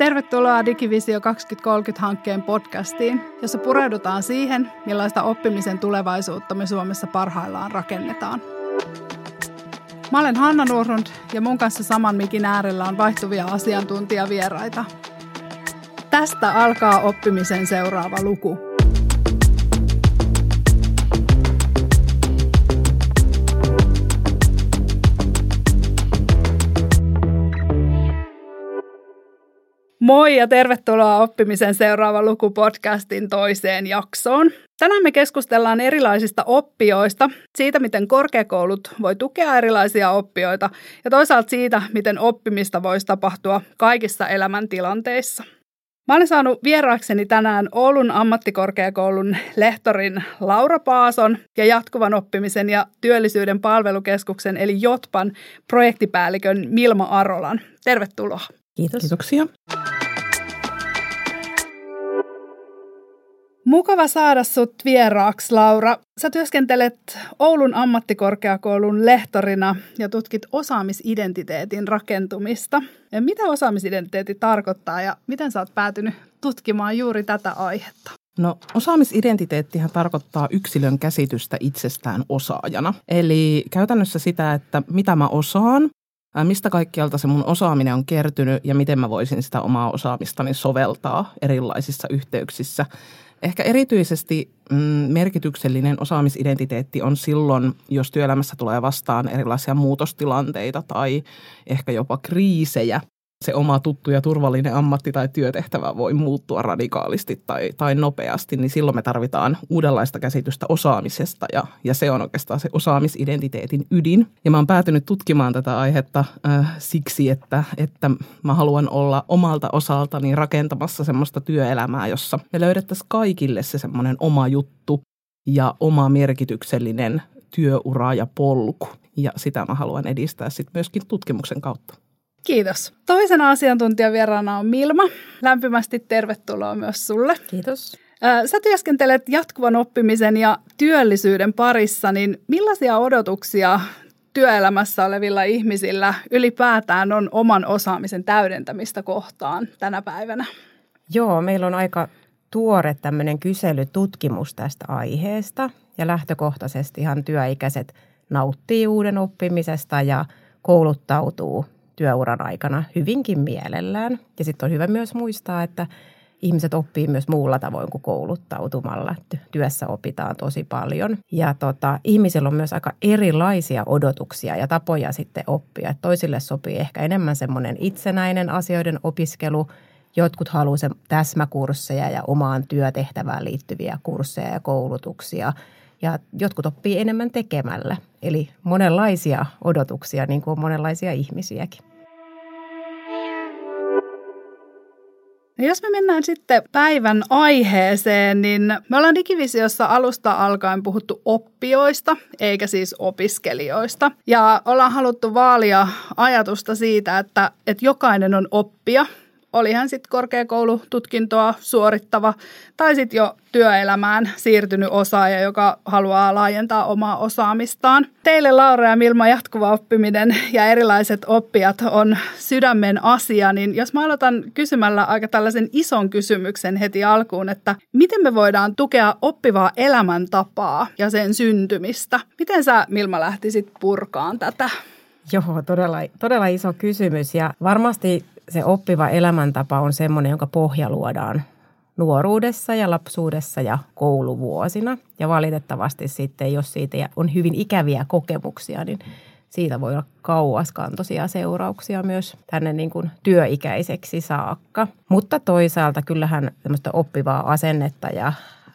Tervetuloa Digivisio 2030-hankkeen podcastiin, jossa pureudutaan siihen, millaista oppimisen tulevaisuutta me Suomessa parhaillaan rakennetaan. Mä olen Hanna Nurlund ja mun kanssa saman mikin äärellä on vaihtuvia asiantuntijavieraita. Tästä alkaa oppimisen seuraava luku – Moi ja tervetuloa oppimisen seuraava luku podcastin toiseen jaksoon. Tänään me keskustellaan erilaisista oppijoista, siitä miten korkeakoulut voi tukea erilaisia oppijoita ja toisaalta siitä, miten oppimista voisi tapahtua kaikissa elämäntilanteissa. Mä olen saanut vieraakseni tänään Oulun ammattikorkeakoulun lehtorin Laura Paason ja jatkuvan oppimisen ja työllisyyden palvelukeskuksen eli JOTPAN projektipäällikön Milma Arolan. Tervetuloa. Kiitos. Kiitoksia. Mukava saada sut vieraaksi, Laura. Sä työskentelet Oulun ammattikorkeakoulun lehtorina ja tutkit osaamisidentiteetin rakentumista. Ja mitä osaamisidentiteetti tarkoittaa ja miten sä oot päätynyt tutkimaan juuri tätä aihetta? No osaamisidentiteettihän tarkoittaa yksilön käsitystä itsestään osaajana. Eli käytännössä sitä, että mitä mä osaan, mistä kaikkialta se mun osaaminen on kertynyt ja miten mä voisin sitä omaa osaamistani soveltaa erilaisissa yhteyksissä – Ehkä erityisesti mm, merkityksellinen osaamisidentiteetti on silloin, jos työelämässä tulee vastaan erilaisia muutostilanteita tai ehkä jopa kriisejä, se oma tuttu ja turvallinen ammatti tai työtehtävä voi muuttua radikaalisti tai, tai nopeasti, niin silloin me tarvitaan uudenlaista käsitystä osaamisesta ja, ja se on oikeastaan se osaamisidentiteetin ydin. Ja mä oon päätynyt tutkimaan tätä aihetta äh, siksi, että, että mä haluan olla omalta osaltani rakentamassa semmoista työelämää, jossa me löydettäisiin kaikille se semmoinen oma juttu ja oma merkityksellinen työura ja polku. Ja sitä mä haluan edistää sitten myöskin tutkimuksen kautta. Kiitos. Toisena asiantuntijavieraana on Milma. Lämpimästi tervetuloa myös sulle. Kiitos. Sä työskentelet jatkuvan oppimisen ja työllisyyden parissa, niin millaisia odotuksia työelämässä olevilla ihmisillä ylipäätään on oman osaamisen täydentämistä kohtaan tänä päivänä? Joo, meillä on aika tuore tämmöinen kyselytutkimus tästä aiheesta ja lähtökohtaisesti ihan työikäiset nauttii uuden oppimisesta ja kouluttautuu työuran aikana hyvinkin mielellään. Ja sitten on hyvä myös muistaa, että ihmiset oppii myös muulla tavoin kuin kouluttautumalla. Työssä opitaan tosi paljon. Ja tota, ihmisillä on myös aika erilaisia odotuksia ja tapoja sitten oppia. Et toisille sopii ehkä enemmän semmoinen itsenäinen asioiden opiskelu. Jotkut haluaa täsmäkursseja ja omaan työtehtävään liittyviä kursseja ja koulutuksia. Ja jotkut oppii enemmän tekemällä. Eli monenlaisia odotuksia, niin kuin on monenlaisia ihmisiäkin. No jos me mennään sitten päivän aiheeseen, niin me ollaan Digivisiossa alusta alkaen puhuttu oppijoista, eikä siis opiskelijoista. Ja ollaan haluttu vaalia ajatusta siitä, että, että jokainen on oppija oli hän sitten korkeakoulututkintoa suorittava tai sitten jo työelämään siirtynyt osaaja, joka haluaa laajentaa omaa osaamistaan. Teille Laura ja Milma jatkuva oppiminen ja erilaiset oppijat on sydämen asia, niin jos mä aloitan kysymällä aika tällaisen ison kysymyksen heti alkuun, että miten me voidaan tukea oppivaa elämäntapaa ja sen syntymistä? Miten sä Milma lähtisit purkaan tätä? Joo, todella, todella iso kysymys ja varmasti se oppiva elämäntapa on semmoinen, jonka pohja luodaan nuoruudessa ja lapsuudessa ja kouluvuosina. Ja valitettavasti sitten, jos siitä on hyvin ikäviä kokemuksia, niin siitä voi olla kauaskantoisia seurauksia myös tänne niin kuin työikäiseksi saakka. Mutta toisaalta kyllähän tämmöistä oppivaa asennetta ja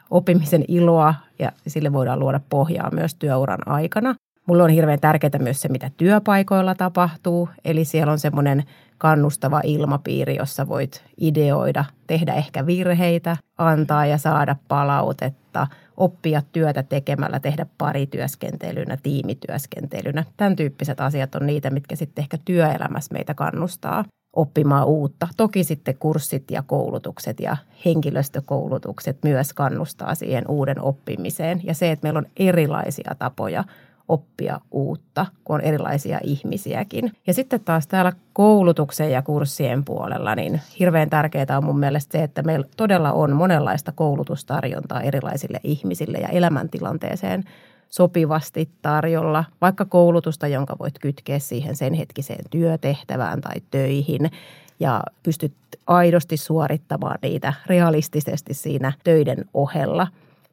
oppimisen iloa ja sille voidaan luoda pohjaa myös työuran aikana. Mulle on hirveän tärkeää myös se, mitä työpaikoilla tapahtuu. Eli siellä on semmoinen kannustava ilmapiiri, jossa voit ideoida, tehdä ehkä virheitä, antaa ja saada palautetta, oppia työtä tekemällä, tehdä parityöskentelynä, tiimityöskentelynä. Tämän tyyppiset asiat on niitä, mitkä sitten ehkä työelämässä meitä kannustaa oppimaan uutta. Toki sitten kurssit ja koulutukset ja henkilöstökoulutukset myös kannustaa siihen uuden oppimiseen. Ja se, että meillä on erilaisia tapoja oppia uutta, kun on erilaisia ihmisiäkin. Ja sitten taas täällä koulutuksen ja kurssien puolella, niin hirveän tärkeää on mun mielestä se, että meillä todella on monenlaista koulutustarjontaa erilaisille ihmisille ja elämäntilanteeseen sopivasti tarjolla, vaikka koulutusta, jonka voit kytkeä siihen sen hetkiseen työtehtävään tai töihin ja pystyt aidosti suorittamaan niitä realistisesti siinä töiden ohella.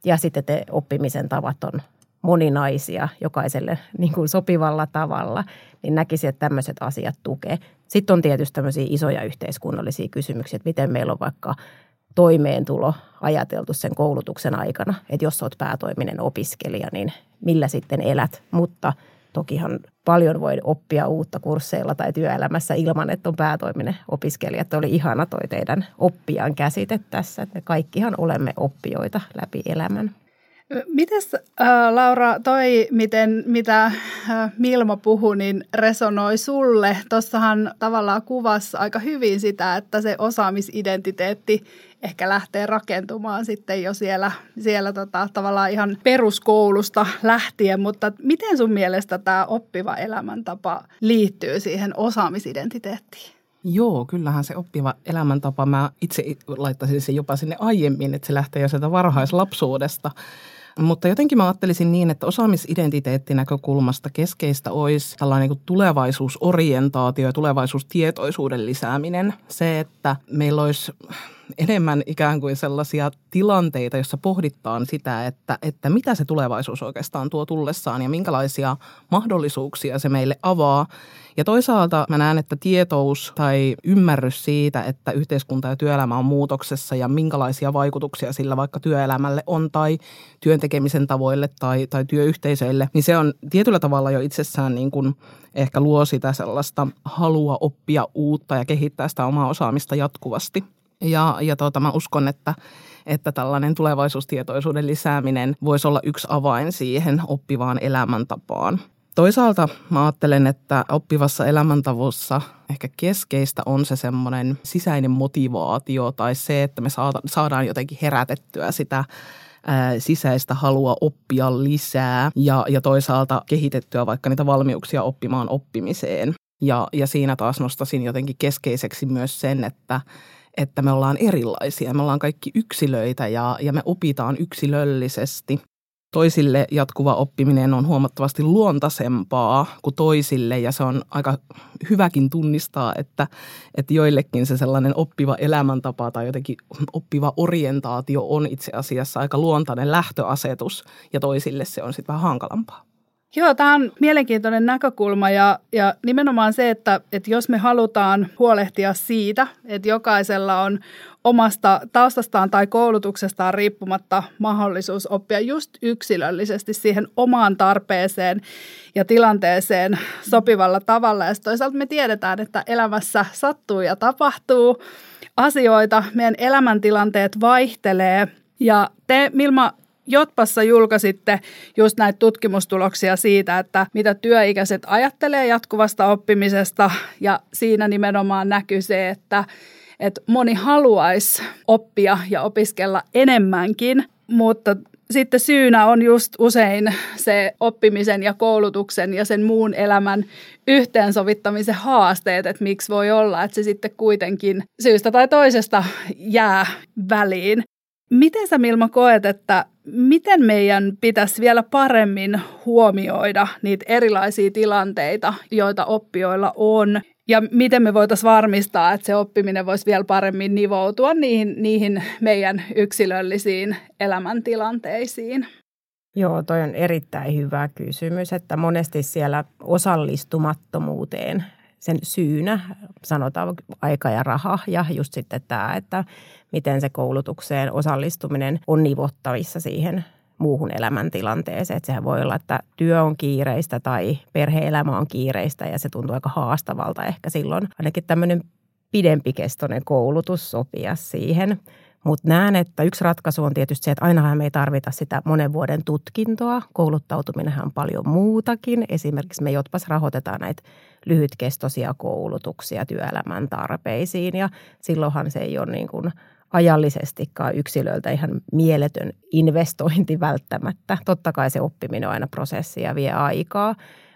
Ja sitten te oppimisen tavat on moninaisia jokaiselle niin kuin sopivalla tavalla, niin näkisin, että tämmöiset asiat tukee. Sitten on tietysti tämmöisiä isoja yhteiskunnallisia kysymyksiä, että miten meillä on vaikka toimeentulo ajateltu sen koulutuksen aikana. Että jos olet päätoiminen opiskelija, niin millä sitten elät. Mutta tokihan paljon voi oppia uutta kursseilla tai työelämässä ilman, että on päätoiminen opiskelija. Että oli ihana toi teidän oppijan käsite tässä, että me kaikkihan olemme oppijoita läpi elämän. Mites äh, Laura, toi miten, mitä äh, Milmo puhui, niin resonoi sulle? Tuossahan tavallaan kuvassa aika hyvin sitä, että se osaamisidentiteetti ehkä lähtee rakentumaan sitten jo siellä, siellä tota, tavallaan ihan peruskoulusta lähtien, mutta miten sun mielestä tämä oppiva elämäntapa liittyy siihen osaamisidentiteettiin? Joo, kyllähän se oppiva elämäntapa, mä itse laittaisin sen jopa sinne aiemmin, että se lähtee jo sieltä varhaislapsuudesta. Mutta jotenkin mä ajattelisin niin, että osaamisidentiteettinäkökulmasta keskeistä olisi tällainen niin tulevaisuusorientaatio ja tulevaisuustietoisuuden lisääminen. Se, että meillä olisi enemmän ikään kuin sellaisia tilanteita, joissa pohditaan sitä, että, että mitä se tulevaisuus oikeastaan tuo tullessaan ja minkälaisia mahdollisuuksia se meille avaa. Ja toisaalta mä näen, että tietous tai ymmärrys siitä, että yhteiskunta ja työelämä on muutoksessa ja minkälaisia vaikutuksia sillä vaikka työelämälle on tai työntekemisen tavoille tai, tai työyhteisöille, niin se on tietyllä tavalla jo itsessään niin kuin ehkä luo sitä sellaista halua oppia uutta ja kehittää sitä omaa osaamista jatkuvasti. Ja, ja tuota, mä uskon, että, että tällainen tulevaisuustietoisuuden lisääminen voisi olla yksi avain siihen oppivaan elämäntapaan. Toisaalta mä ajattelen, että oppivassa elämäntavussa ehkä keskeistä on se semmoinen sisäinen motivaatio tai se, että me saadaan jotenkin herätettyä sitä sisäistä halua oppia lisää ja, ja toisaalta kehitettyä vaikka niitä valmiuksia oppimaan oppimiseen. Ja, ja siinä taas nostasin jotenkin keskeiseksi myös sen, että, että me ollaan erilaisia. Me ollaan kaikki yksilöitä ja, ja me opitaan yksilöllisesti. Toisille jatkuva oppiminen on huomattavasti luontaisempaa kuin toisille ja se on aika hyväkin tunnistaa, että, että joillekin se sellainen oppiva elämäntapa tai jotenkin oppiva orientaatio on itse asiassa aika luontainen lähtöasetus ja toisille se on sitten vähän hankalampaa. Joo, tämä on mielenkiintoinen näkökulma ja, ja nimenomaan se, että, että jos me halutaan huolehtia siitä, että jokaisella on omasta taustastaan tai koulutuksestaan riippumatta mahdollisuus oppia just yksilöllisesti siihen omaan tarpeeseen ja tilanteeseen sopivalla tavalla. Ja toisaalta me tiedetään, että elämässä sattuu ja tapahtuu asioita, meidän elämäntilanteet vaihtelee ja te, Milma, Jotpassa julkaisitte just näitä tutkimustuloksia siitä, että mitä työikäiset ajattelee jatkuvasta oppimisesta ja siinä nimenomaan näkyy se, että, että moni haluaisi oppia ja opiskella enemmänkin, mutta sitten syynä on just usein se oppimisen ja koulutuksen ja sen muun elämän yhteensovittamisen haasteet, että miksi voi olla, että se sitten kuitenkin syystä tai toisesta jää väliin. Miten sä Milma koet, että miten meidän pitäisi vielä paremmin huomioida niitä erilaisia tilanteita, joita oppijoilla on, ja miten me voitaisiin varmistaa, että se oppiminen voisi vielä paremmin nivoutua niihin, niihin meidän yksilöllisiin elämäntilanteisiin? Joo, toi on erittäin hyvä kysymys, että monesti siellä osallistumattomuuteen sen syynä sanotaan aika ja raha ja just sitten tämä, että miten se koulutukseen osallistuminen on nivottavissa siihen muuhun elämäntilanteeseen. Että sehän voi olla, että työ on kiireistä tai perheelämä on kiireistä ja se tuntuu aika haastavalta ehkä silloin. Ainakin tämmöinen pidempikestoinen koulutus sopia siihen. Mutta näen, että yksi ratkaisu on tietysti se, että ainahan me ei tarvita sitä monen vuoden tutkintoa. Kouluttautuminen on paljon muutakin. Esimerkiksi me Jotpas rahoitetaan näitä lyhytkestoisia koulutuksia työelämän tarpeisiin ja silloinhan se ei ole niin kuin ajallisestikaan yksilöltä ihan mieletön investointi välttämättä. Totta kai se oppiminen on aina prosessi ja vie aikaa,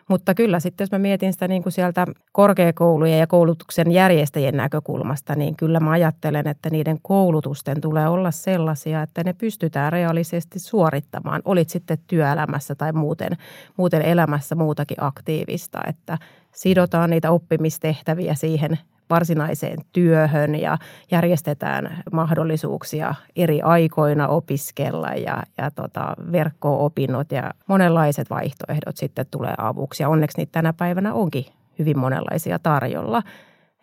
mutta kyllä sitten, jos mä mietin sitä niin kuin sieltä korkeakoulujen ja koulutuksen järjestäjien näkökulmasta, niin kyllä mä ajattelen, että niiden koulutusten tulee olla sellaisia, että ne pystytään reaalisesti suorittamaan. Olit sitten työelämässä tai muuten, muuten elämässä muutakin aktiivista, että sidotaan niitä oppimistehtäviä siihen varsinaiseen työhön ja järjestetään mahdollisuuksia eri aikoina opiskella ja, ja tota, verkko-opinnot ja monenlaiset vaihtoehdot sitten tulee avuksi. Ja onneksi niitä tänä päivänä onkin hyvin monenlaisia tarjolla.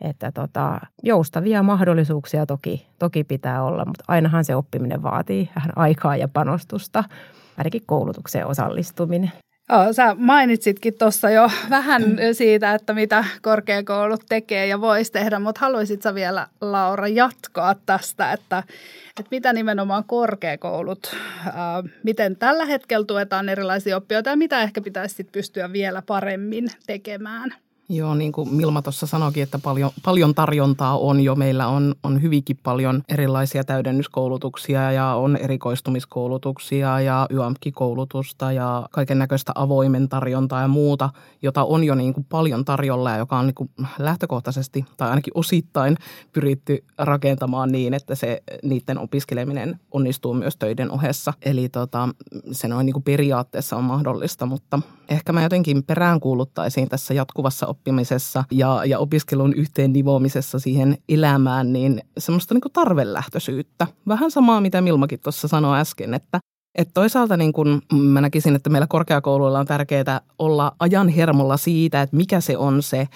Että tota, joustavia mahdollisuuksia toki, toki pitää olla, mutta ainahan se oppiminen vaatii vähän aikaa ja panostusta, ainakin koulutukseen osallistuminen. Joo, sä mainitsitkin tuossa jo vähän siitä, että mitä korkeakoulut tekee ja voisi tehdä, mutta haluaisit sä vielä Laura jatkaa tästä, että, että mitä nimenomaan korkeakoulut, ää, miten tällä hetkellä tuetaan erilaisia oppijoita ja mitä ehkä pitäisi pystyä vielä paremmin tekemään? Joo, niin kuin Milma tuossa sanoikin, että paljon, paljon tarjontaa on jo. Meillä on, on hyvinkin paljon erilaisia täydennyskoulutuksia ja on erikoistumiskoulutuksia ja YAMK-koulutusta ja kaiken näköistä avoimen tarjontaa ja muuta, jota on jo niin kuin paljon tarjolla ja joka on niin kuin lähtökohtaisesti tai ainakin osittain pyritty rakentamaan niin, että se niiden opiskeleminen onnistuu myös töiden ohessa. Eli tota, se noin niin kuin periaatteessa on mahdollista, mutta ehkä mä jotenkin peräänkuuluttaisin tässä jatkuvassa oppimisessa ja, ja opiskelun yhteen nivoamisessa siihen elämään, niin semmoista niin kuin tarvelähtöisyyttä. Vähän samaa, mitä Milmakin tuossa sanoi äsken, että et toisaalta niin kun mä näkisin, että meillä korkeakouluilla on tärkeää olla ajan hermolla siitä, että mikä se on se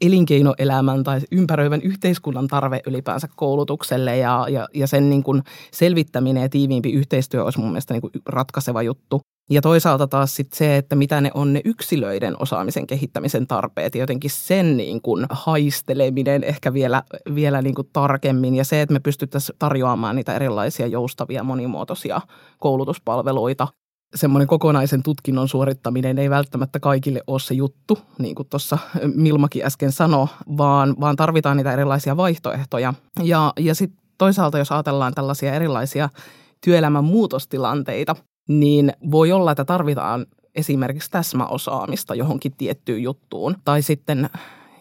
elinkeinoelämän tai ympäröivän yhteiskunnan tarve ylipäänsä koulutukselle ja, ja, ja sen niin kun selvittäminen ja tiiviimpi yhteistyö olisi mun mielestä niin ratkaiseva juttu. Ja toisaalta taas sit se, että mitä ne on ne yksilöiden osaamisen kehittämisen tarpeet ja jotenkin sen niin kuin haisteleminen ehkä vielä, vielä niin kuin tarkemmin ja se, että me pystyttäisiin tarjoamaan niitä erilaisia joustavia monimuotoisia koulutuspalveluita. Semmoinen kokonaisen tutkinnon suorittaminen ei välttämättä kaikille ole se juttu, niin kuin tuossa Milmakin äsken sanoi, vaan, vaan tarvitaan niitä erilaisia vaihtoehtoja. Ja, ja sitten toisaalta, jos ajatellaan tällaisia erilaisia työelämän muutostilanteita, niin voi olla, että tarvitaan esimerkiksi täsmäosaamista johonkin tiettyyn juttuun. Tai sitten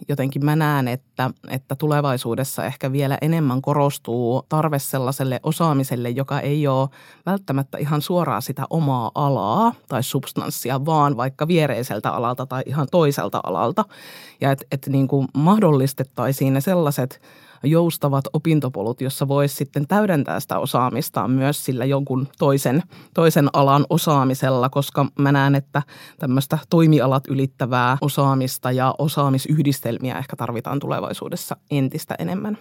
jotenkin mä näen, että, että tulevaisuudessa ehkä vielä enemmän korostuu tarve sellaiselle osaamiselle, joka ei ole välttämättä ihan suoraan sitä omaa alaa tai substanssia, vaan vaikka viereiseltä alalta tai ihan toiselta alalta. Ja että et niin kuin mahdollistettaisiin ne sellaiset joustavat opintopolut, jossa voisi sitten täydentää sitä osaamistaan myös sillä jonkun toisen, toisen alan osaamisella, koska mä näen, että tämmöistä toimialat ylittävää osaamista ja osaamisyhdistelmiä ehkä tarvitaan tulevaisuudessa entistä enemmän.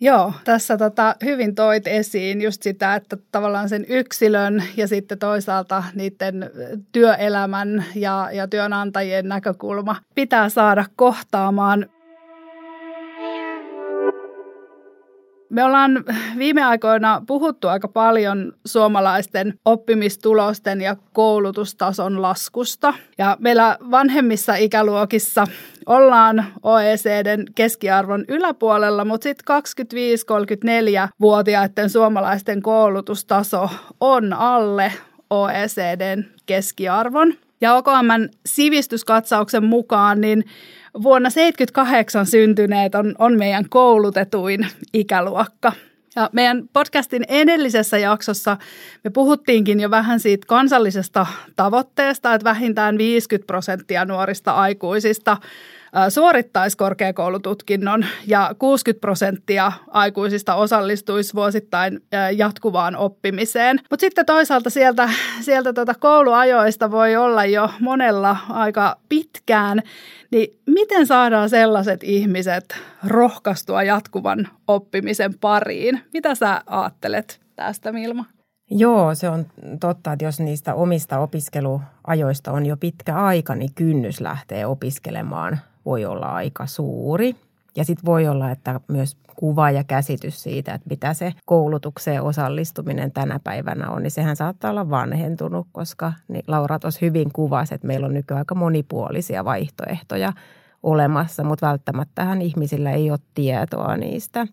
Joo, tässä tota, hyvin toit esiin just sitä, että tavallaan sen yksilön ja sitten toisaalta niiden työelämän ja, ja työnantajien näkökulma pitää saada kohtaamaan. Me ollaan viime aikoina puhuttu aika paljon suomalaisten oppimistulosten ja koulutustason laskusta. Ja meillä vanhemmissa ikäluokissa ollaan OECDn keskiarvon yläpuolella, mutta sitten 25-34-vuotiaiden suomalaisten koulutustaso on alle OECDn keskiarvon. Ja OKMn sivistyskatsauksen mukaan niin vuonna 78 syntyneet on, on meidän koulutetuin ikäluokka. Ja meidän podcastin edellisessä jaksossa me puhuttiinkin jo vähän siitä kansallisesta tavoitteesta, että vähintään 50 prosenttia nuorista aikuisista suorittaisi korkeakoulututkinnon ja 60 prosenttia aikuisista osallistuisi vuosittain jatkuvaan oppimiseen. Mutta sitten toisaalta sieltä, sieltä tuota kouluajoista voi olla jo monella aika pitkään, niin miten saadaan sellaiset ihmiset rohkaistua jatkuvan oppimisen pariin? Mitä sä ajattelet tästä, Milma? Joo, se on totta, että jos niistä omista opiskeluajoista on jo pitkä aika, niin kynnys lähtee opiskelemaan voi olla aika suuri. Ja sitten voi olla, että myös kuva ja käsitys siitä, että mitä se koulutukseen osallistuminen tänä päivänä on, niin sehän saattaa olla vanhentunut, koska niin Laura tuossa hyvin kuvasi, että meillä on nykyään aika monipuolisia vaihtoehtoja olemassa, mutta välttämättähän ihmisillä ei ole tietoa niistä.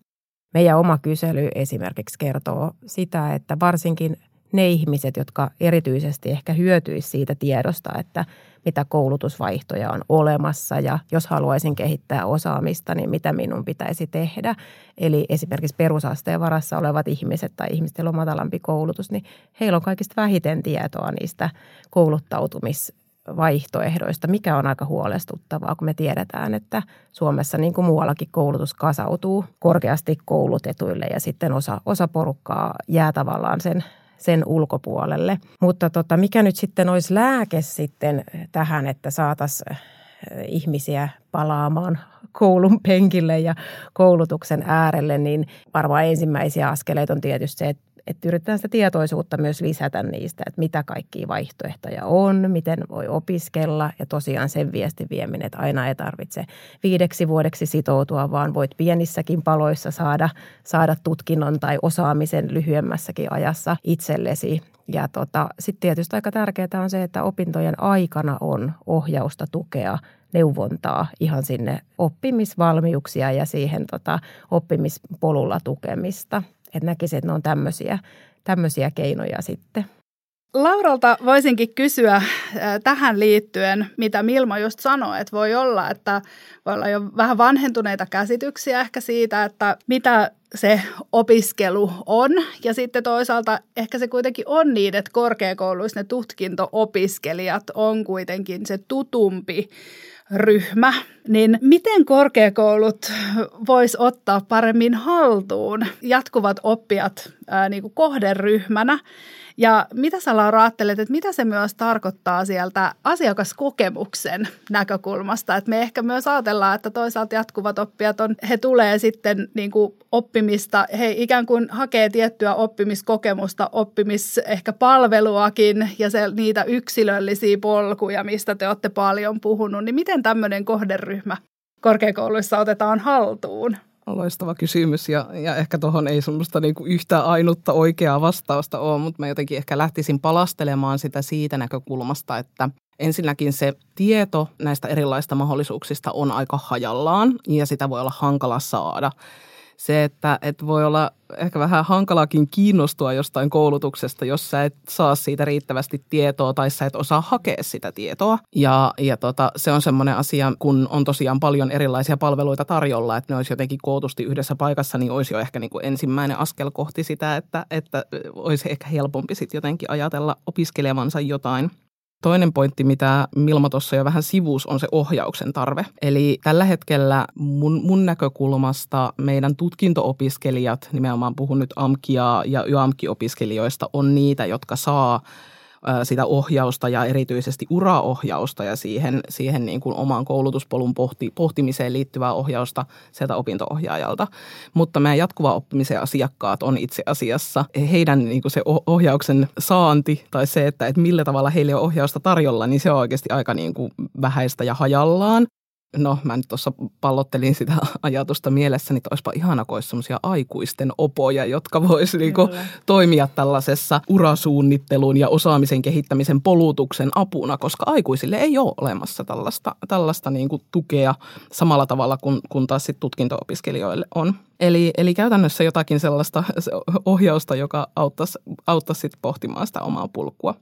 Meidän oma kysely esimerkiksi kertoo sitä, että varsinkin ne ihmiset, jotka erityisesti ehkä hyötyisivät siitä tiedosta, että mitä koulutusvaihtoja on olemassa ja jos haluaisin kehittää osaamista, niin mitä minun pitäisi tehdä. Eli esimerkiksi perusasteen varassa olevat ihmiset tai joilla on matalampi koulutus, niin heillä on kaikista vähiten tietoa niistä kouluttautumis vaihtoehdoista, mikä on aika huolestuttavaa, kun me tiedetään, että Suomessa niin kuin muuallakin koulutus kasautuu korkeasti koulutetuille ja sitten osa, osa porukkaa jää tavallaan sen sen ulkopuolelle. Mutta tota, mikä nyt sitten olisi lääke sitten tähän, että saataisiin eh, ihmisiä palaamaan koulun penkille ja koulutuksen äärelle, niin varmaan ensimmäisiä askeleita on tietysti se, että että yritetään sitä tietoisuutta myös lisätä niistä, että mitä kaikkia vaihtoehtoja on, miten voi opiskella ja tosiaan sen viestin vieminen, että aina ei tarvitse viideksi vuodeksi sitoutua, vaan voit pienissäkin paloissa saada, saada tutkinnon tai osaamisen lyhyemmässäkin ajassa itsellesi. Ja tota, sitten tietysti aika tärkeää on se, että opintojen aikana on ohjausta, tukea, neuvontaa ihan sinne oppimisvalmiuksia ja siihen tota, oppimispolulla tukemista. Että näkisin, että ne on tämmöisiä, tämmöisiä keinoja sitten. Lauralta voisinkin kysyä äh, tähän liittyen, mitä Milma just sanoi, että voi olla, että voi olla jo vähän vanhentuneita käsityksiä ehkä siitä, että mitä se opiskelu on. Ja sitten toisaalta ehkä se kuitenkin on niin, että korkeakouluissa ne tutkinto-opiskelijat on kuitenkin se tutumpi ryhmä, niin miten korkeakoulut vois ottaa paremmin haltuun? Jatkuvat oppijat ää, niin kuin kohderyhmänä ja mitä sä Laura ajattelet, että mitä se myös tarkoittaa sieltä asiakaskokemuksen näkökulmasta? Että me ehkä myös ajatellaan, että toisaalta jatkuvat oppijat on, he tulee sitten niin kuin oppimista, he ikään kuin hakee tiettyä oppimiskokemusta, oppimis ehkä palveluakin ja se, niitä yksilöllisiä polkuja, mistä te olette paljon puhunut, niin miten tämmöinen kohderyhmä korkeakouluissa otetaan haltuun? Loistava kysymys ja, ja ehkä tuohon ei semmoista niinku yhtä ainutta oikeaa vastausta ole, mutta mä jotenkin ehkä lähtisin palastelemaan sitä siitä näkökulmasta, että ensinnäkin se tieto näistä erilaisista mahdollisuuksista on aika hajallaan ja sitä voi olla hankala saada se, että, että voi olla ehkä vähän hankalakin kiinnostua jostain koulutuksesta, jos sä et saa siitä riittävästi tietoa tai sä et osaa hakea sitä tietoa. Ja, ja tota, se on semmoinen asia, kun on tosiaan paljon erilaisia palveluita tarjolla, että ne olisi jotenkin kootusti yhdessä paikassa, niin olisi jo ehkä niin kuin ensimmäinen askel kohti sitä, että, että olisi ehkä helpompi sitten jotenkin ajatella opiskelevansa jotain – Toinen pointti, mitä Milma tuossa jo vähän sivuus, on se ohjauksen tarve. Eli tällä hetkellä mun, mun näkökulmasta meidän tutkinto-opiskelijat, nimenomaan puhun nyt AMKia ja YAMKI-opiskelijoista, on niitä, jotka saa – sitä ohjausta ja erityisesti uraohjausta ja siihen, siihen niin kuin oman koulutuspolun pohti, pohtimiseen liittyvää ohjausta sieltä opintoohjaajalta. Mutta meidän jatkuva oppimisen asiakkaat on itse asiassa heidän niin kuin se ohjauksen saanti tai se, että, että millä tavalla heille on ohjausta tarjolla, niin se on oikeasti aika niin kuin vähäistä ja hajallaan no mä nyt tuossa pallottelin sitä ajatusta mielessäni, että olisipa ihana, kun olisi semmoisia aikuisten opoja, jotka voisi niinku toimia tällaisessa urasuunnittelun ja osaamisen kehittämisen polutuksen apuna, koska aikuisille ei ole olemassa tällaista, tällaista niinku tukea samalla tavalla kuin, kuin taas sit tutkinto-opiskelijoille on. Eli, eli käytännössä jotakin sellaista ohjausta, joka auttaisi, auttaisi sit pohtimaan sitä omaa pulkua.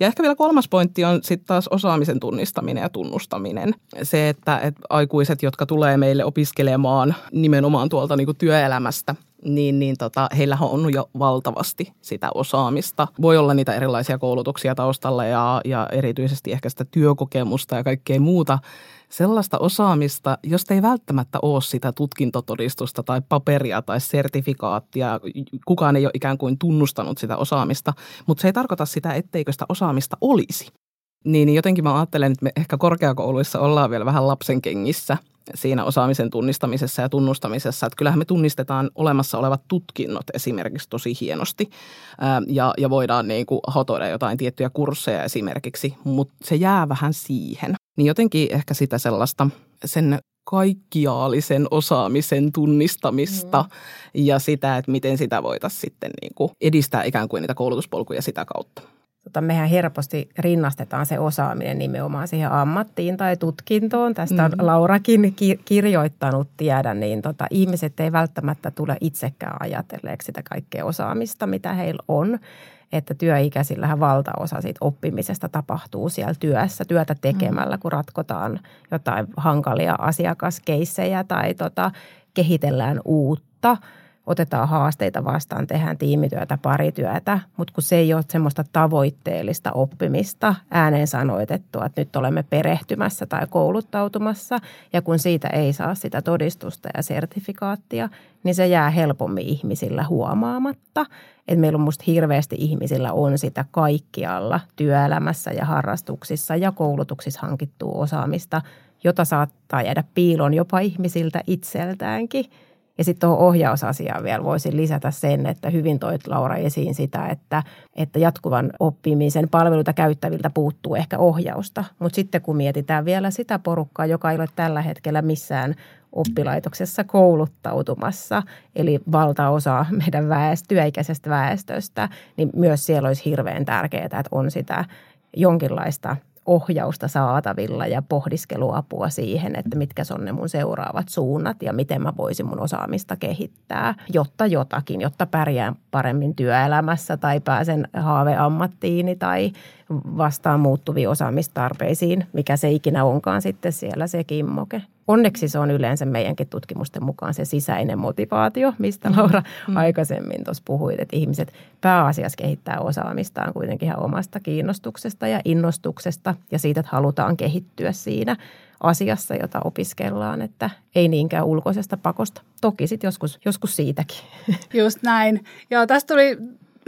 Ja ehkä vielä kolmas pointti on sitten taas osaamisen tunnistaminen ja tunnustaminen. Se, että, että aikuiset, jotka tulee meille opiskelemaan nimenomaan tuolta niin kuin työelämästä, niin, niin tota, heillä on jo valtavasti sitä osaamista. Voi olla niitä erilaisia koulutuksia taustalla ja, ja erityisesti ehkä sitä työkokemusta ja kaikkea muuta sellaista osaamista, josta ei välttämättä ole sitä tutkintotodistusta tai paperia tai sertifikaattia. Kukaan ei ole ikään kuin tunnustanut sitä osaamista, mutta se ei tarkoita sitä, etteikö sitä osaamista olisi. Niin jotenkin mä ajattelen, että me ehkä korkeakouluissa ollaan vielä vähän lapsen kengissä siinä osaamisen tunnistamisessa ja tunnustamisessa. Että kyllähän me tunnistetaan olemassa olevat tutkinnot esimerkiksi tosi hienosti ja, ja voidaan niin kuin hotoida jotain tiettyjä kursseja esimerkiksi, mutta se jää vähän siihen. Niin jotenkin ehkä sitä sellaista sen kaikkiaalisen osaamisen tunnistamista mm. ja sitä, että miten sitä voitaisiin sitten niin kuin edistää ikään kuin niitä koulutuspolkuja sitä kautta. Tota, mehän helposti rinnastetaan se osaaminen nimenomaan siihen ammattiin tai tutkintoon. Tästä on mm-hmm. Laurakin ki- kirjoittanut, tiedän, niin tota, ihmiset ei välttämättä tule itsekään ajatelleeksi sitä kaikkea osaamista, mitä heillä on. Että työikäisillähän valtaosa siitä oppimisesta tapahtuu siellä työssä, työtä tekemällä, mm. kun ratkotaan jotain hankalia asiakaskeissejä tai tota, kehitellään uutta – otetaan haasteita vastaan, tehdään tiimityötä, parityötä, mutta kun se ei ole semmoista tavoitteellista oppimista, ääneen sanoitettua, että nyt olemme perehtymässä tai kouluttautumassa, ja kun siitä ei saa sitä todistusta ja sertifikaattia, niin se jää helpommin ihmisillä huomaamatta. Että meillä on musta hirveästi ihmisillä on sitä kaikkialla työelämässä ja harrastuksissa ja koulutuksissa hankittua osaamista, jota saattaa jäädä piilon jopa ihmisiltä itseltäänkin – ja sitten tuohon ohjausasiaan vielä voisin lisätä sen, että hyvin toit Laura esiin sitä, että, että jatkuvan oppimisen palveluita käyttäviltä puuttuu ehkä ohjausta. Mutta sitten kun mietitään vielä sitä porukkaa, joka ei ole tällä hetkellä missään oppilaitoksessa kouluttautumassa, eli valtaosa meidän väest, työikäisestä väestöstä, niin myös siellä olisi hirveän tärkeää, että on sitä jonkinlaista ohjausta saatavilla ja pohdiskeluapua siihen, että mitkä on ne mun seuraavat suunnat ja miten mä voisin mun osaamista kehittää, jotta jotakin, jotta pärjään paremmin työelämässä tai pääsen haaveammattiini tai vastaan muuttuviin osaamistarpeisiin, mikä se ikinä onkaan sitten siellä se kimmoke. Onneksi se on yleensä meidänkin tutkimusten mukaan se sisäinen motivaatio, mistä mm. Laura mm. aikaisemmin tuossa puhuit, että ihmiset pääasiassa kehittää osaamistaan kuitenkin ihan omasta kiinnostuksesta ja innostuksesta ja siitä, että halutaan kehittyä siinä asiassa, jota opiskellaan, että ei niinkään ulkoisesta pakosta. Toki sitten joskus, joskus siitäkin. Just näin. Joo, tästä tuli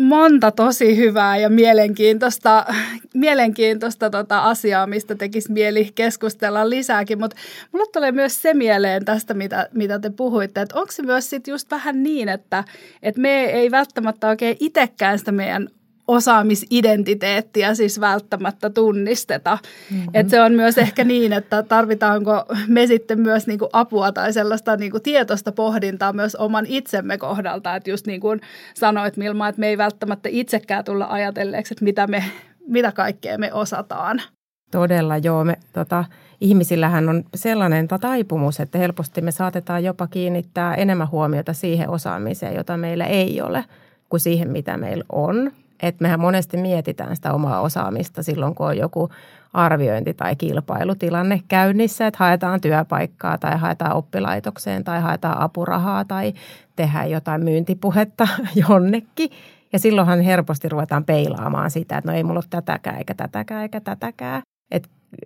monta tosi hyvää ja mielenkiintoista, mielenkiintoista tota asiaa, mistä tekisi mieli keskustella lisääkin, mutta mulle tulee myös se mieleen tästä, mitä, mitä te puhuitte, että onko se myös sitten just vähän niin, että, että me ei välttämättä oikein itsekään sitä meidän osaamisidentiteettiä siis välttämättä tunnisteta. Mm-hmm. Et se on myös ehkä niin, että tarvitaanko me sitten myös niinku apua tai sellaista niinku tietoista pohdintaa myös oman itsemme kohdalta. Että just niin kuin sanoit Milma, että me ei välttämättä itsekään tulla ajatelleeksi, että mitä, me, mitä kaikkea me osataan. Todella joo. Me, tota, ihmisillähän on sellainen taipumus, että helposti me saatetaan jopa kiinnittää enemmän huomiota siihen osaamiseen, jota meillä ei ole, kuin siihen, mitä meillä on. Että mehän monesti mietitään sitä omaa osaamista silloin, kun on joku arviointi- tai kilpailutilanne käynnissä, että haetaan työpaikkaa tai haetaan oppilaitokseen tai haetaan apurahaa tai tehdään jotain myyntipuhetta jonnekin. Ja silloinhan helposti ruvetaan peilaamaan sitä, että no ei mulla ole tätäkään eikä tätäkään eikä tätäkään.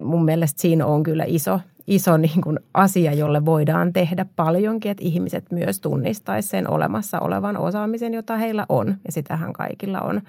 Mun mielestä siinä on kyllä iso, iso niin kuin asia, jolle voidaan tehdä paljonkin, että ihmiset myös tunnistaisi sen olemassa olevan osaamisen, jota heillä on. Ja sitähän kaikilla on,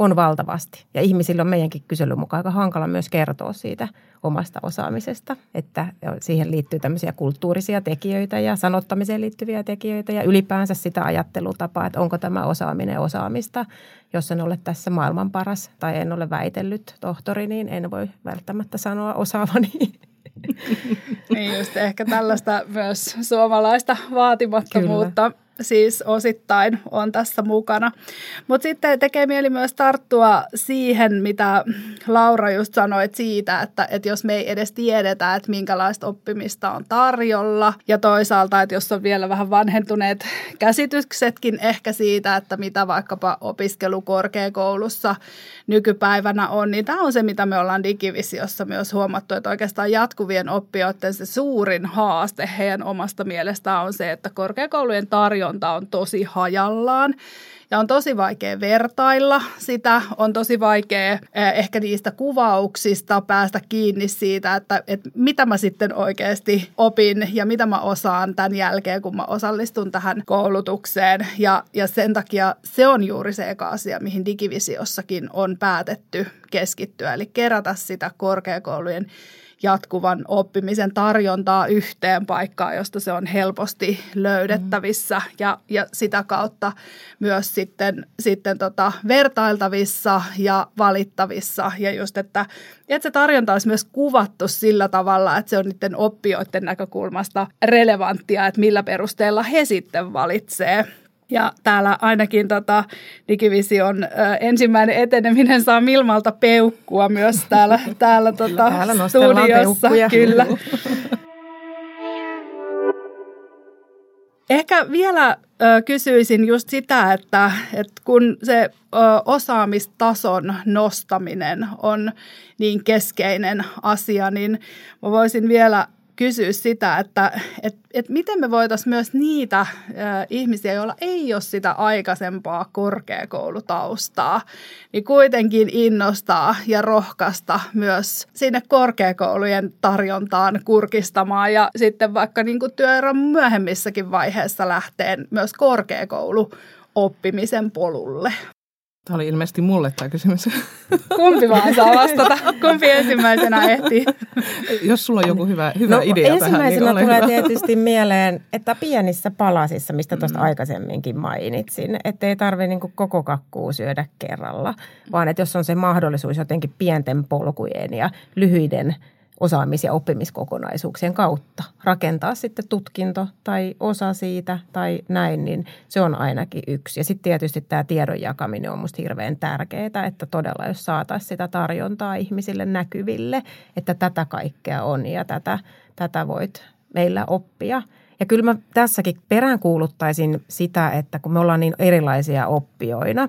on valtavasti. Ja ihmisillä on meidänkin kyselyn mukaan aika hankala myös kertoa siitä omasta osaamisesta, että siihen liittyy tämmöisiä kulttuurisia tekijöitä ja sanottamiseen liittyviä tekijöitä ja ylipäänsä sitä ajattelutapaa, että onko tämä osaaminen osaamista. Jos en ole tässä maailman paras tai en ole väitellyt tohtori, niin en voi välttämättä sanoa osaavani niin just ehkä tällaista myös suomalaista vaatimattomuutta Kyllä. Siis osittain on tässä mukana. Mutta sitten tekee mieli myös tarttua siihen, mitä Laura just sanoit siitä, että, että jos me ei edes tiedetä, että minkälaista oppimista on tarjolla ja toisaalta, että jos on vielä vähän vanhentuneet käsityksetkin ehkä siitä, että mitä vaikkapa opiskelu korkeakoulussa nykypäivänä on, niin tämä on se, mitä me ollaan digivisiossa myös huomattu, että oikeastaan jatkuvien oppijoiden se suurin haaste heidän omasta mielestään on se, että korkeakoulujen tarjonta on tosi hajallaan ja on tosi vaikea vertailla sitä, on tosi vaikea eh, ehkä niistä kuvauksista päästä kiinni siitä, että, että mitä mä sitten oikeasti opin ja mitä mä osaan tämän jälkeen, kun mä osallistun tähän koulutukseen. Ja, ja sen takia se on juuri se eka asia, mihin digivisiossakin on päätetty keskittyä, eli kerätä sitä korkeakoulujen jatkuvan oppimisen tarjontaa yhteen paikkaan, josta se on helposti löydettävissä mm. ja, ja sitä kautta myös sitten, sitten tota vertailtavissa ja valittavissa. Ja just, että, että se tarjonta olisi myös kuvattu sillä tavalla, että se on niiden oppijoiden näkökulmasta relevanttia, että millä perusteella he sitten valitsee Ja täällä ainakin tota Digivision ö, ensimmäinen eteneminen saa Milmalta peukkua myös täällä, täällä, tota, täällä studiossa. Kyllä. Ehkä vielä ö, kysyisin just sitä, että, että kun se ö, osaamistason nostaminen on niin keskeinen asia, niin mä voisin vielä kysyä sitä, että et, et miten me voitaisiin myös niitä ä, ihmisiä, joilla ei ole sitä aikaisempaa korkeakoulutaustaa, niin kuitenkin innostaa ja rohkaista myös sinne korkeakoulujen tarjontaan kurkistamaan ja sitten vaikka niin kuin työuran myöhemmissäkin vaiheessa lähteen myös korkeakoulu oppimisen polulle. Tämä oli ilmeisesti mulle tämä kysymys. Kumpi vaan saa vastata? Kumpi ensimmäisenä ehtii? Jos sulla on joku hyvä, hyvä no, idea ensimmäisenä tähän, niin tulee hyvä. tietysti mieleen, että pienissä palasissa, mistä tuosta mm. aikaisemminkin mainitsin, että ei tarvitse niin koko kakkuu syödä kerralla, vaan että jos on se mahdollisuus jotenkin pienten polkujen ja lyhyiden osaamis- ja oppimiskokonaisuuksien kautta rakentaa sitten tutkinto tai osa siitä tai näin, niin se on ainakin yksi. Ja sitten tietysti tämä tiedon jakaminen on minusta hirveän tärkeää, että todella jos saataisiin sitä tarjontaa ihmisille näkyville, että tätä kaikkea on ja tätä, tätä voit meillä oppia. Ja kyllä mä tässäkin peräänkuuluttaisin sitä, että kun me ollaan niin erilaisia oppijoina,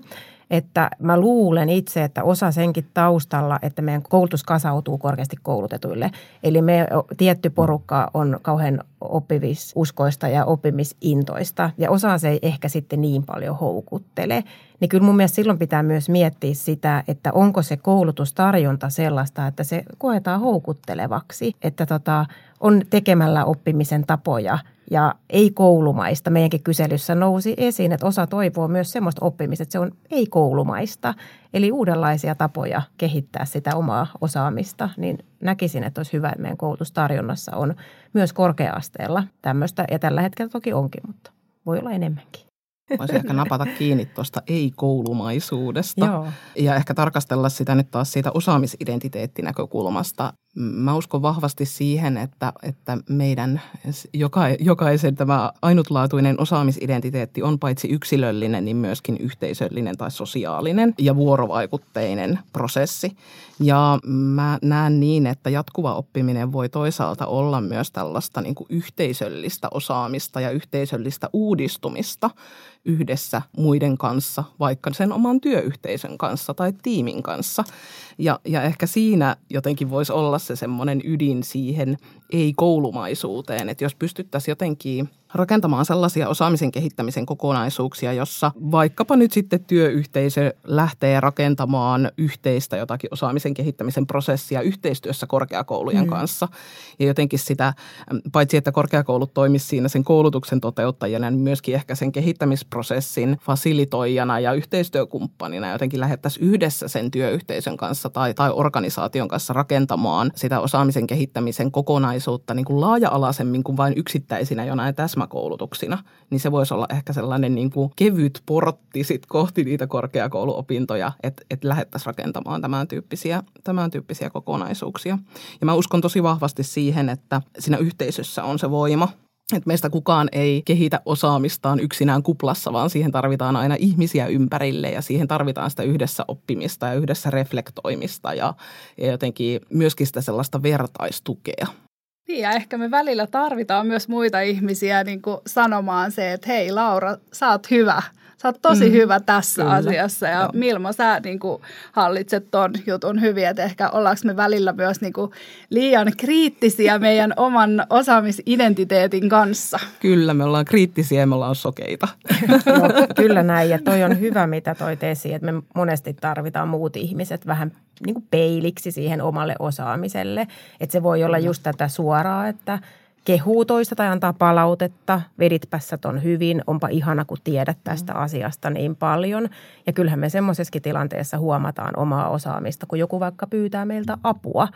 että mä luulen itse, että osa senkin taustalla, että meidän koulutus kasautuu korkeasti koulutetuille. Eli me tietty porukka on kauhean oppivisuskoista ja oppimisintoista ja osa se ei ehkä sitten niin paljon houkuttele. Niin kyllä mun mielestä silloin pitää myös miettiä sitä, että onko se koulutustarjonta sellaista, että se koetaan houkuttelevaksi, että tota, on tekemällä oppimisen tapoja – ja ei-koulumaista. Meidänkin kyselyssä nousi esiin, että osa toivoo myös semmoista oppimista, että se on ei-koulumaista. Eli uudenlaisia tapoja kehittää sitä omaa osaamista, niin näkisin, että olisi hyvä, että meidän koulutustarjonnassa on myös korkea-asteella tämmöistä. Ja tällä hetkellä toki onkin, mutta voi olla enemmänkin. Voisi ehkä napata kiinni tuosta ei-koulumaisuudesta Joo. ja ehkä tarkastella sitä nyt taas siitä osaamisidentiteettinäkökulmasta. Mä uskon vahvasti siihen, että, että meidän joka, jokaisen tämä ainutlaatuinen osaamisidentiteetti on paitsi yksilöllinen, niin myöskin yhteisöllinen tai sosiaalinen ja vuorovaikutteinen prosessi. Ja mä näen niin, että jatkuva oppiminen voi toisaalta olla myös tällaista niin kuin yhteisöllistä osaamista ja yhteisöllistä uudistumista yhdessä muiden kanssa, vaikka sen oman työyhteisön kanssa tai tiimin kanssa. Ja, ja ehkä siinä jotenkin voisi olla se semmoinen ydin siihen ei-koulumaisuuteen, että jos pystyttäisiin jotenkin rakentamaan sellaisia osaamisen kehittämisen kokonaisuuksia, jossa vaikkapa nyt sitten työyhteisö lähtee rakentamaan yhteistä jotakin osaamisen kehittämisen prosessia yhteistyössä korkeakoulujen mm. kanssa. Ja jotenkin sitä, paitsi että korkeakoulut toimisi siinä sen koulutuksen toteuttajana, niin myöskin ehkä sen kehittämisprosessin fasilitoijana ja yhteistyökumppanina jotenkin lähettäisiin yhdessä sen työyhteisön kanssa tai, tai organisaation kanssa rakentamaan sitä osaamisen kehittämisen kokonaisuutta niin kuin laaja-alaisemmin kuin vain yksittäisinä jonain täsmäkoulutuksina, niin se voisi olla ehkä sellainen niin kuin kevyt portti sit kohti niitä korkeakouluopintoja, että, että lähdettäisiin rakentamaan tämän tyyppisiä, tämän tyyppisiä kokonaisuuksia. Ja mä uskon tosi vahvasti siihen, että siinä yhteisössä on se voima, että meistä kukaan ei kehitä osaamistaan yksinään kuplassa, vaan siihen tarvitaan aina ihmisiä ympärille ja siihen tarvitaan sitä yhdessä oppimista ja yhdessä reflektoimista ja, ja jotenkin myöskin sitä sellaista vertaistukea. Niin ja ehkä me välillä tarvitaan myös muita ihmisiä niin kuin sanomaan se, että hei Laura, sä oot hyvä. Sä oot tosi mm, hyvä tässä kyllä. asiassa ja Joo. Milma, sä niin kuin, hallitset ton jutun hyvin, että ehkä ollaanko me välillä myös niin kuin, liian kriittisiä meidän oman osaamisidentiteetin kanssa. Kyllä, me ollaan kriittisiä ja me ollaan sokeita. no, kyllä näin ja toi on hyvä, mitä toi esiin, että me monesti tarvitaan muut ihmiset vähän niin kuin peiliksi siihen omalle osaamiselle. Että se voi olla just tätä suoraa, että – kehuu toista tai antaa palautetta. Veditpä ton hyvin, onpa ihana, kun tiedät tästä asiasta niin paljon. Ja kyllähän me semmoisessakin tilanteessa huomataan omaa osaamista, kun joku vaikka pyytää meiltä apua.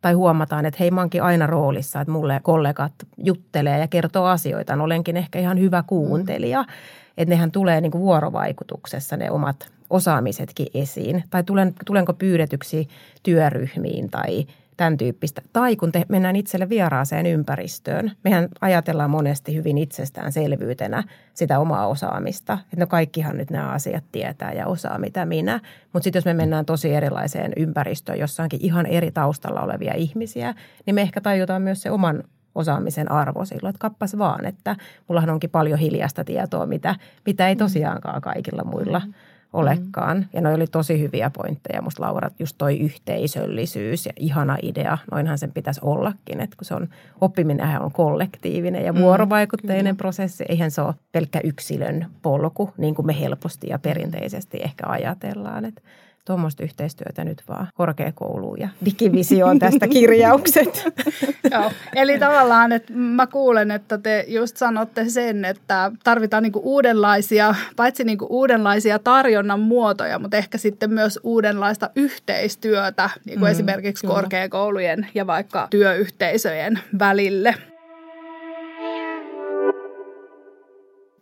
Tai huomataan, että hei mä oonkin aina roolissa, että mulle kollegat juttelee ja kertoo asioita. Olenkin ehkä ihan hyvä kuuntelija. Mm. Että nehän tulee niin kuin vuorovaikutuksessa ne omat osaamisetkin esiin. Tai tulen, tulenko pyydetyksi työryhmiin tai tämän tyyppistä. Tai kun te, mennään itselle vieraaseen ympäristöön, mehän ajatellaan monesti hyvin itsestäänselvyytenä sitä omaa osaamista. Että no kaikkihan nyt nämä asiat tietää ja osaa mitä minä. Mutta sitten jos me mennään tosi erilaiseen ympäristöön, jossa onkin ihan eri taustalla olevia ihmisiä, niin me ehkä tajutaan myös se oman osaamisen arvo silloin, että kappas vaan, että mullahan onkin paljon hiljasta tietoa, mitä, mitä ei tosiaankaan kaikilla muilla mm olekaan. Ja ne oli tosi hyviä pointteja. Musta Laura, just toi yhteisöllisyys ja ihana idea. Noinhan sen pitäisi ollakin, että kun se on, oppiminen on kollektiivinen ja mm, vuorovaikutteinen mm, prosessi. Eihän se ole pelkkä yksilön polku, niin kuin me helposti ja perinteisesti ehkä ajatellaan. Että tuommoista yhteistyötä nyt vaan korkeakouluun ja digivisioon tästä kirjaukset. Joo, eli tavallaan, että mä kuulen, että te just sanotte sen, että tarvitaan niinku uudenlaisia, paitsi niinku uudenlaisia tarjonnan muotoja, mutta ehkä sitten myös uudenlaista yhteistyötä, niin kuin mm, esimerkiksi kyllä. korkeakoulujen ja vaikka työyhteisöjen välille.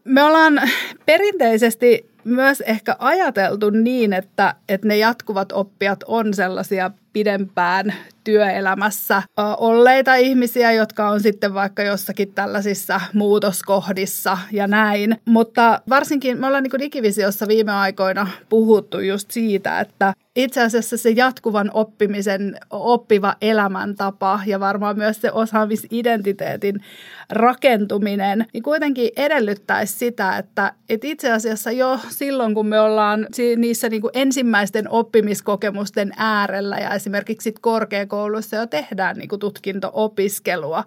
Me ollaan perinteisesti myös ehkä ajateltu niin, että, että ne jatkuvat oppijat on sellaisia pidempään työelämässä olleita ihmisiä, jotka on sitten vaikka jossakin tällaisissa muutoskohdissa ja näin. Mutta varsinkin me ollaan niin digivisiossa viime aikoina puhuttu just siitä, että itse asiassa se jatkuvan oppimisen oppiva elämäntapa ja varmaan myös se osaamisidentiteetin rakentuminen, niin kuitenkin edellyttäisi sitä, että, että itse asiassa jo silloin, kun me ollaan niissä niin kuin ensimmäisten oppimiskokemusten äärellä ja esimerkiksi korkeakoulussa jo tehdään niin kuin tutkinto-opiskelua,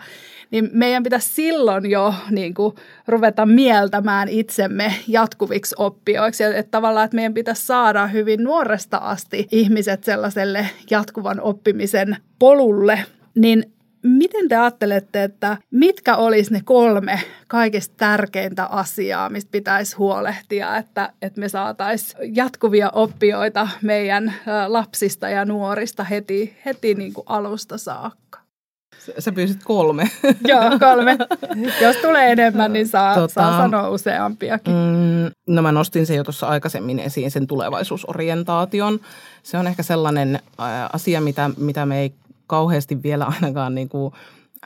niin meidän pitäisi silloin jo niin kuin ruveta mieltämään itsemme jatkuviksi oppijoiksi. Että tavallaan, että meidän pitäisi saada hyvin nuoresta asti ihmiset sellaiselle jatkuvan oppimisen polulle, niin Miten te ajattelette, että mitkä olisi ne kolme kaikista tärkeintä asiaa, mistä pitäisi huolehtia, että, että me saataisiin jatkuvia oppijoita meidän lapsista ja nuorista heti, heti niin kuin alusta saakka? Sä pyysit kolme. Joo, kolme. Jos tulee enemmän, niin saa, tota, saa sanoa useampiakin. Mm, no mä nostin sen jo tuossa aikaisemmin esiin, sen tulevaisuusorientaation. Se on ehkä sellainen asia, mitä, mitä me ei kauheasti vielä ainakaan niin kuin,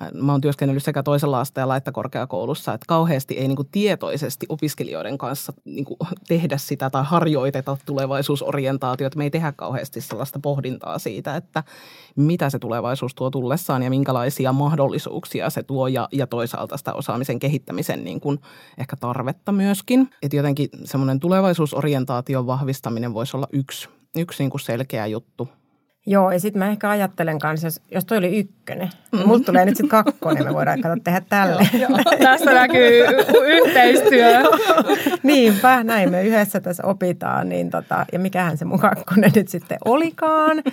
äh, mä oon työskennellyt sekä toisella asteella että korkeakoulussa, että kauheasti ei niin kuin tietoisesti opiskelijoiden kanssa niin kuin tehdä sitä tai harjoiteta tulevaisuusorientaatiota. Me ei tehdä kauheasti sellaista pohdintaa siitä, että mitä se tulevaisuus tuo tullessaan ja minkälaisia mahdollisuuksia se tuo ja, ja toisaalta sitä osaamisen kehittämisen niin kuin ehkä tarvetta myöskin. Että jotenkin semmoinen tulevaisuusorientaation vahvistaminen voisi olla yksi, yksi niin kuin selkeä juttu Joo, ja sitten mä ehkä ajattelen kanssa, jos, jos toi oli ykkönen, mm. mulla tulee nyt sitten kakkonen, me voidaan katsoa tehdä tälle. Tässä näkyy yhteistyö. Niinpä, näin me yhdessä tässä opitaan, niin tota, ja mikähän se mun kakkonen nyt sitten olikaan.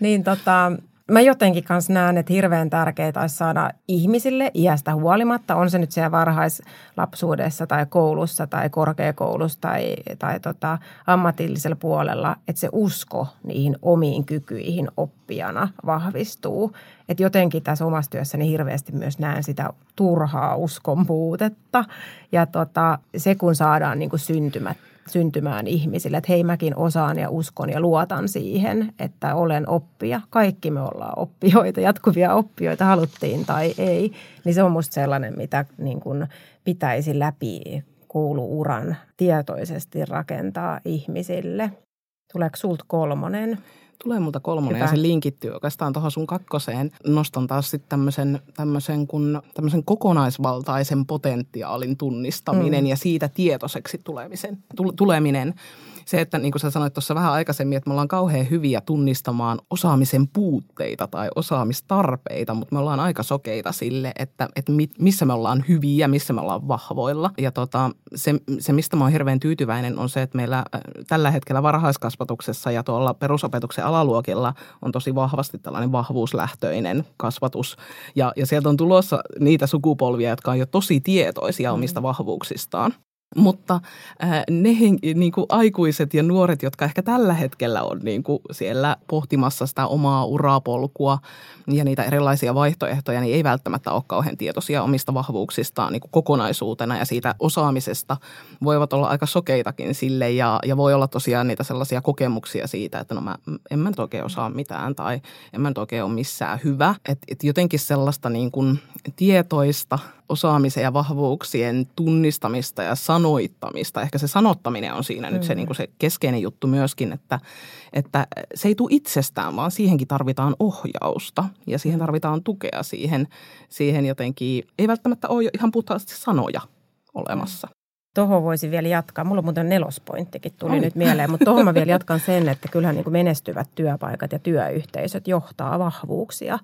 Niin tota, mä jotenkin kanssa näen, että hirveän tärkeää olisi saada ihmisille iästä huolimatta, on se nyt siellä varhaislapsuudessa tai koulussa tai korkeakoulussa tai, tai tota, ammatillisella puolella, että se usko niihin omiin kykyihin oppijana vahvistuu. Että jotenkin tässä omassa työssäni hirveästi myös näen sitä turhaa uskon puutetta ja tota, se kun saadaan niin kuin syntymät syntymään ihmisille, että hei mäkin osaan ja uskon ja luotan siihen, että olen oppija. Kaikki me ollaan oppijoita, jatkuvia oppijoita haluttiin tai ei. Niin se on musta sellainen, mitä niin kuin pitäisi läpi kouluuran tietoisesti rakentaa ihmisille. Tuleeko sulta kolmonen? Tulee multa kolmonen Hyvä. ja se linkittyy oikeastaan tuohon sun kakkoseen. Nostan taas sitten tämmöisen, tämmöisen, kun, tämmöisen kokonaisvaltaisen potentiaalin tunnistaminen mm. ja siitä tietoiseksi tulemisen, tuleminen se, että niin kuin sä sanoit tuossa vähän aikaisemmin, että me ollaan kauhean hyviä tunnistamaan osaamisen puutteita tai osaamistarpeita, mutta me ollaan aika sokeita sille, että, että missä me ollaan hyviä, missä me ollaan vahvoilla. Ja tota, se, se, mistä mä oon hirveän tyytyväinen, on se, että meillä äh, tällä hetkellä varhaiskasvatuksessa ja tuolla perusopetuksen alaluokilla on tosi vahvasti tällainen vahvuuslähtöinen kasvatus. Ja, ja sieltä on tulossa niitä sukupolvia, jotka on jo tosi tietoisia omista mm. vahvuuksistaan. Mutta äh, ne niin kuin aikuiset ja nuoret, jotka ehkä tällä hetkellä on niin kuin siellä pohtimassa sitä omaa urapolkua ja niitä erilaisia vaihtoehtoja, niin ei välttämättä ole kauhean tietoisia omista vahvuuksistaan niin kuin kokonaisuutena ja siitä osaamisesta. Voivat olla aika sokeitakin sille ja, ja voi olla tosiaan niitä sellaisia kokemuksia siitä, että no mä en mä nyt oikein osaa mitään tai en mä nyt oikein ole missään hyvä. Että et jotenkin sellaista niin kuin tietoista osaamisen ja vahvuuksien tunnistamista ja sanoittamista. Ehkä se sanottaminen on siinä mm. nyt se, mm. niin kuin se keskeinen juttu myöskin, että, että se ei tule itsestään, vaan siihenkin tarvitaan ohjausta ja siihen tarvitaan tukea siihen, siihen jotenkin. Ei välttämättä ole ihan puhtaasti sanoja olemassa. Tuohon voisin vielä jatkaa. Mulla on muuten nelospointtikin tuli Oi. nyt mieleen, mutta tuohon mä vielä jatkan sen, että kyllähän niin kuin menestyvät työpaikat ja työyhteisöt johtaa vahvuuksia.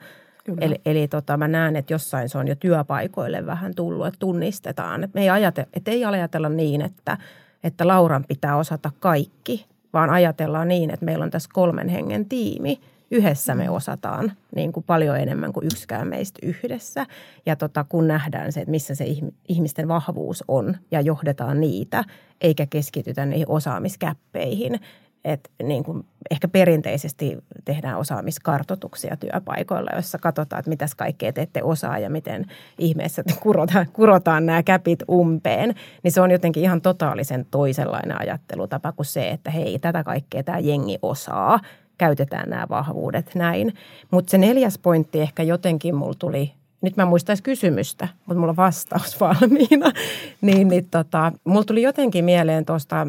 Kyllä. Eli, eli tota, mä näen, että jossain se on jo työpaikoille vähän tullut, että tunnistetaan. Että me ei, ajate, että ei ajatella niin, että, että Lauran pitää osata kaikki, vaan ajatellaan niin, että meillä on tässä kolmen hengen tiimi. Yhdessä me mm. osataan niin kuin paljon enemmän kuin yksikään meistä yhdessä. Ja tota, kun nähdään se, että missä se ihmisten vahvuus on ja johdetaan niitä, eikä keskitytä niihin osaamiskäppeihin, että niin kuin ehkä perinteisesti tehdään osaamiskartotuksia työpaikoilla, joissa katsotaan, että mitäs kaikkea te ette osaa ja miten ihmeessä kurotaan, kurotaan nämä käpit umpeen. Niin se on jotenkin ihan totaalisen toisenlainen ajattelutapa kuin se, että hei, tätä kaikkea tämä jengi osaa. Käytetään nämä vahvuudet näin. Mutta se neljäs pointti ehkä jotenkin mulla tuli nyt mä muistaisin kysymystä, mutta mulla on vastaus valmiina. niin, niin tota, mulla tuli jotenkin mieleen tuosta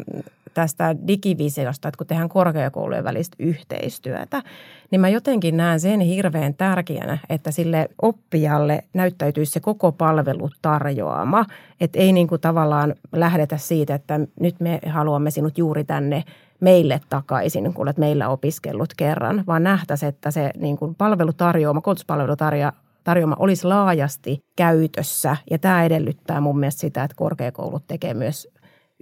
tästä digivisiosta, että kun tehdään korkeakoulujen välistä yhteistyötä, niin mä jotenkin näen sen hirveän tärkeänä, että sille oppijalle näyttäytyisi se koko palvelu tarjoama. Että ei niin kuin tavallaan lähdetä siitä, että nyt me haluamme sinut juuri tänne meille takaisin, kun olet meillä opiskellut kerran, vaan nähtäisi, että se niin kuin palvelutarjoama, koulutuspalvelutarjoama tarjoama olisi laajasti käytössä. Ja tämä edellyttää mun mielestä sitä, että korkeakoulut tekee myös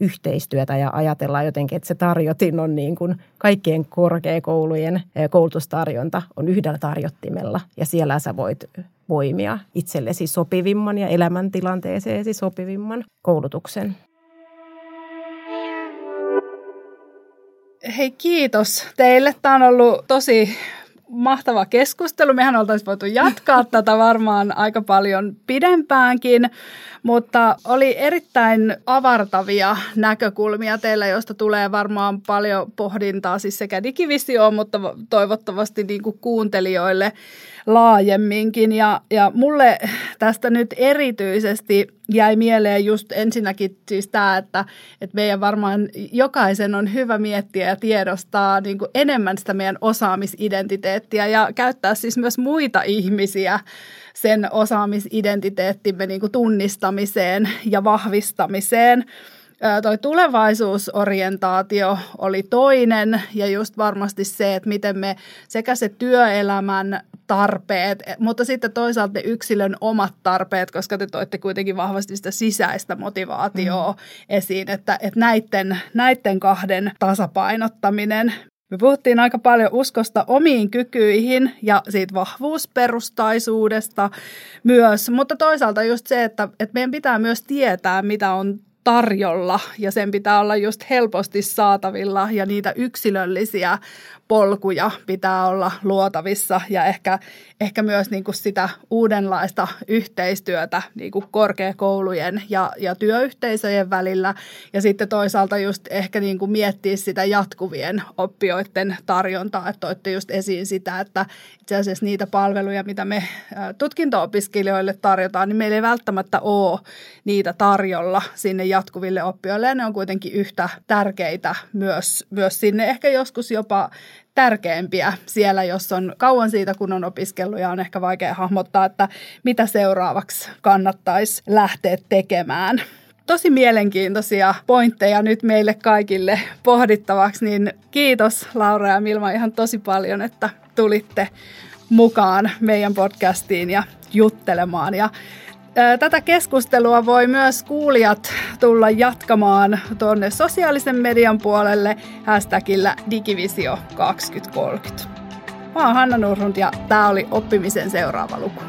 yhteistyötä ja ajatellaan jotenkin, että se tarjotin on niin kuin kaikkien korkeakoulujen koulutustarjonta on yhdellä tarjottimella ja siellä sä voit voimia itsellesi sopivimman ja elämäntilanteeseesi sopivimman koulutuksen. Hei kiitos teille. Tämä on ollut tosi mahtava keskustelu. Mehän oltaisiin voitu jatkaa tätä varmaan aika paljon pidempäänkin, mutta oli erittäin avartavia näkökulmia teillä, joista tulee varmaan paljon pohdintaa siis sekä digivisioon, mutta toivottavasti niin kuin kuuntelijoille laajemminkin. Ja, ja mulle tästä nyt erityisesti jäi mieleen just ensinnäkin siis tämä, että, että meidän varmaan jokaisen on hyvä miettiä ja tiedostaa niin kuin enemmän sitä meidän osaamisidentiteettiä ja käyttää siis myös muita ihmisiä sen osaamisidentiteettimme niin kuin tunnistamiseen ja vahvistamiseen toi tulevaisuusorientaatio oli toinen ja just varmasti se, että miten me sekä se työelämän tarpeet, mutta sitten toisaalta ne yksilön omat tarpeet, koska te toitte kuitenkin vahvasti sitä sisäistä motivaatioa mm. esiin, että, että näiden, näiden kahden tasapainottaminen, me puhuttiin aika paljon uskosta omiin kykyihin ja siitä vahvuusperustaisuudesta myös, mutta toisaalta just se, että, että meidän pitää myös tietää, mitä on tarjolla ja sen pitää olla just helposti saatavilla ja niitä yksilöllisiä polkuja pitää olla luotavissa ja ehkä, ehkä myös niin kuin sitä uudenlaista yhteistyötä niin kuin korkeakoulujen ja, ja työyhteisöjen välillä. Ja sitten toisaalta just ehkä niin kuin miettiä sitä jatkuvien oppijoiden tarjontaa, että toitte just esiin sitä, että itse asiassa niitä palveluja, mitä me tutkinto-opiskelijoille tarjotaan, niin meillä ei välttämättä ole niitä tarjolla sinne jatkuville oppijoille. Ja ne on kuitenkin yhtä tärkeitä myös, myös sinne. Ehkä joskus jopa tärkeimpiä siellä, jos on kauan siitä, kun on opiskellut. Ja on ehkä vaikea hahmottaa, että mitä seuraavaksi kannattaisi lähteä tekemään. Tosi mielenkiintoisia pointteja nyt meille kaikille pohdittavaksi, niin kiitos Laura ja Milma ihan tosi paljon, että tulitte mukaan meidän podcastiin ja juttelemaan. Ja Tätä keskustelua voi myös kuulijat tulla jatkamaan tuonne sosiaalisen median puolelle hashtagillä Digivisio 2030. Mä oon Hanna Nurhund ja tämä oli Oppimisen seuraava luku.